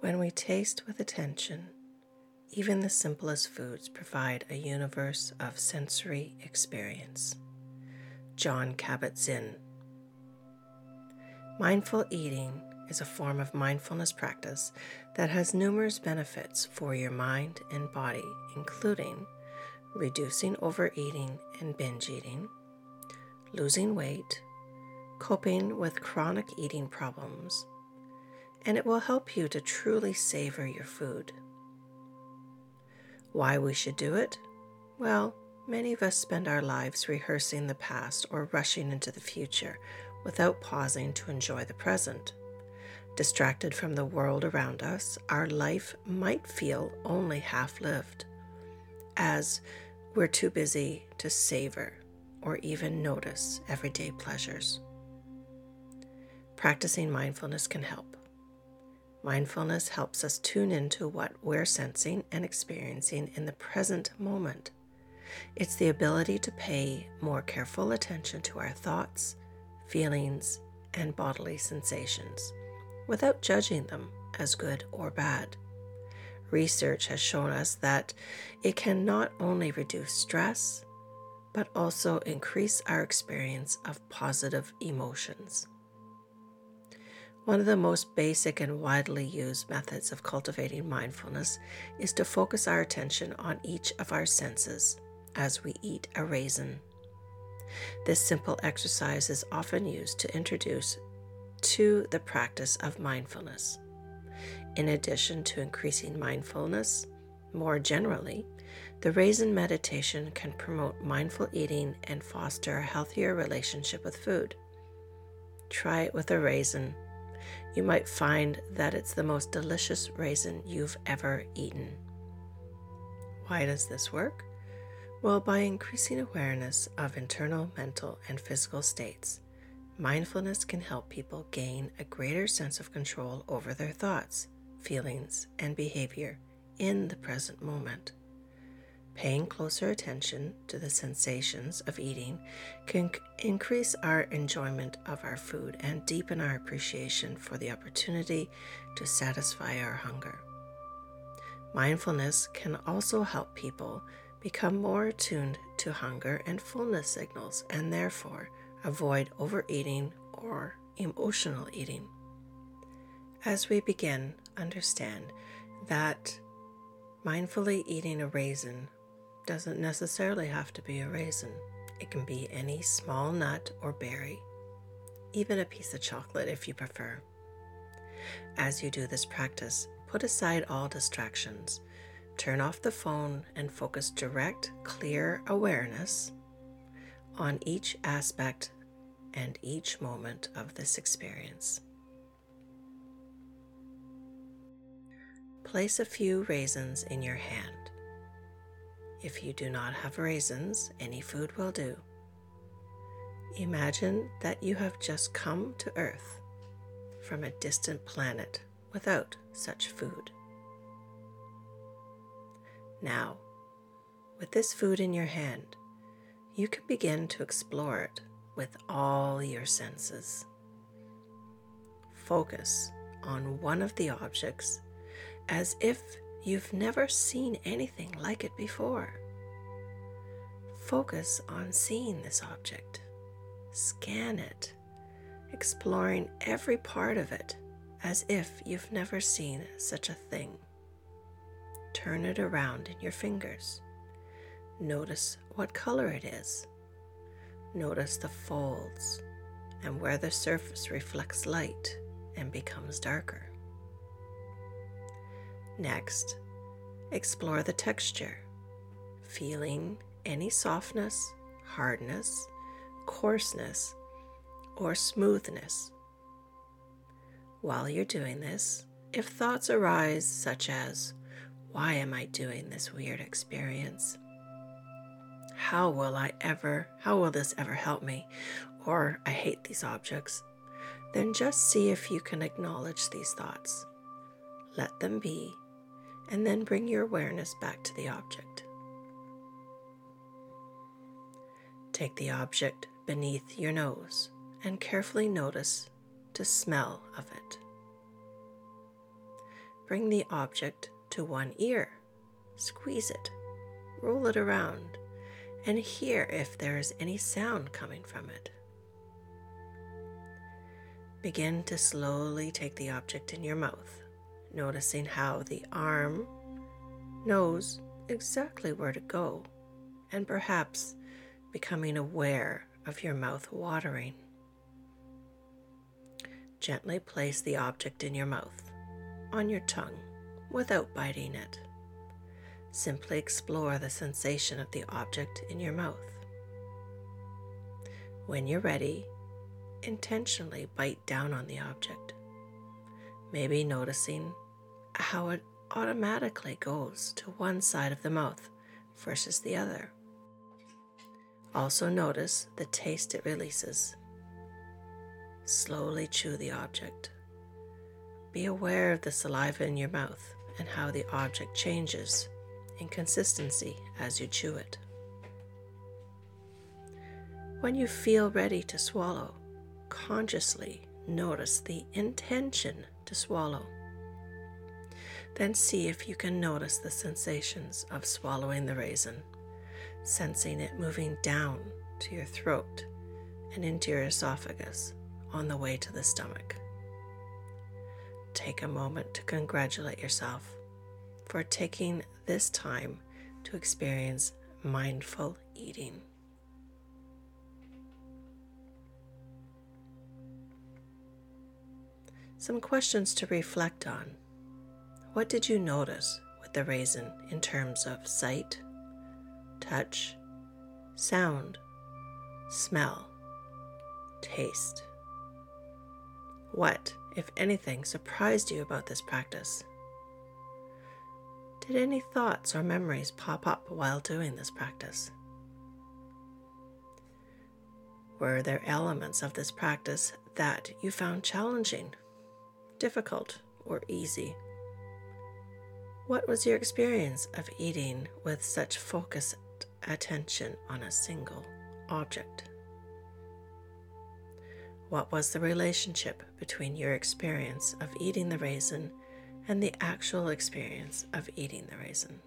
When we taste with attention, even the simplest foods provide a universe of sensory experience. Jon Kabat-Zinn. Mindful eating is a form of mindfulness practice that has numerous benefits for your mind and body, including reducing overeating and binge eating, losing weight, coping with chronic eating problems, and it will help you to truly savor your food. Why we should do it? Well, many of us spend our lives rehearsing the past or rushing into the future without pausing to enjoy the present. Distracted from the world around us, our life might feel only half lived, as we're too busy to savor or even notice everyday pleasures. Practicing mindfulness can help. Mindfulness helps us tune into what we're sensing and experiencing in the present moment. It's the ability to pay more careful attention to our thoughts, feelings, and bodily sensations without judging them as good or bad. Research has shown us that it can not only reduce stress, but also increase our experience of positive emotions. One of the most basic and widely used methods of cultivating mindfulness is to focus our attention on each of our senses as we eat a raisin. This simple exercise is often used to introduce to the practice of mindfulness. In addition to increasing mindfulness, more generally, the raisin meditation can promote mindful eating and foster a healthier relationship with food. Try it with a raisin you might find that it's the most delicious raisin you've ever eaten. Why does this work? Well, by increasing awareness of internal, mental, and physical states, mindfulness can help people gain a greater sense of control over their thoughts, feelings, and behavior in the present moment. Paying closer attention to the sensations of eating can increase our enjoyment of our food and deepen our appreciation for the opportunity to satisfy our hunger. Mindfulness can also help people become more attuned to hunger and fullness signals and therefore avoid overeating or emotional eating. As we begin, understand that mindfully eating a raisin doesn't necessarily have to be a raisin. It can be any small nut or berry, even a piece of chocolate if you prefer. As you do this practice, put aside all distractions. Turn off the phone and focus direct, clear awareness on each aspect and each moment of this experience. Place a few raisins in your hand. If you do not have raisins, any food will do. Imagine that you have just come to Earth from a distant planet without such food. Now, with this food in your hand, you can begin to explore it with all your senses. Focus on one of the objects as if You've never seen anything like it before. Focus on seeing this object. Scan it, exploring every part of it as if you've never seen such a thing. Turn it around in your fingers. Notice what color it is. Notice the folds and where the surface reflects light and becomes darker. Next, explore the texture, feeling any softness, hardness, coarseness, or smoothness. While you're doing this, if thoughts arise, such as, Why am I doing this weird experience? How will I ever, how will this ever help me? Or, I hate these objects. Then just see if you can acknowledge these thoughts. Let them be and then bring your awareness back to the object. Take the object beneath your nose and carefully notice to smell of it. bring the object to one ear, squeeze it, roll it around, and hear if there is any sound coming from it. Begin to slowly take the object in your mouth, noticing how the arm knows exactly where to go, and perhaps becoming aware of your mouth watering. Gently place the object in your mouth, on your tongue, without biting it. Simply explore the sensation of the object in your mouth. When you're ready, intentionally bite down on the object, maybe noticing how it automatically goes to one side of the mouth versus the other. Also, notice the taste it releases. Slowly chew the object. Be aware of the saliva in your mouth and how the object changes in consistency as you chew it. When you feel ready to swallow, consciously notice the intention to swallow. Then see if you can notice the sensations of swallowing the raisin, sensing it moving down to your throat and into your esophagus on the way to the stomach. Take a moment to congratulate yourself for taking this time to experience mindful eating. Some questions to reflect on. What did you notice with the raisin in terms of sight, touch, sound, smell, taste? What, if anything, surprised you about this practice? Did any thoughts or memories pop up while doing this practice? Were there elements of this practice that you found challenging, difficult, or easy? What was your experience of eating with such focused attention on a single object? What was the relationship between your experience of eating the raisin and the actual experience of eating the raisin?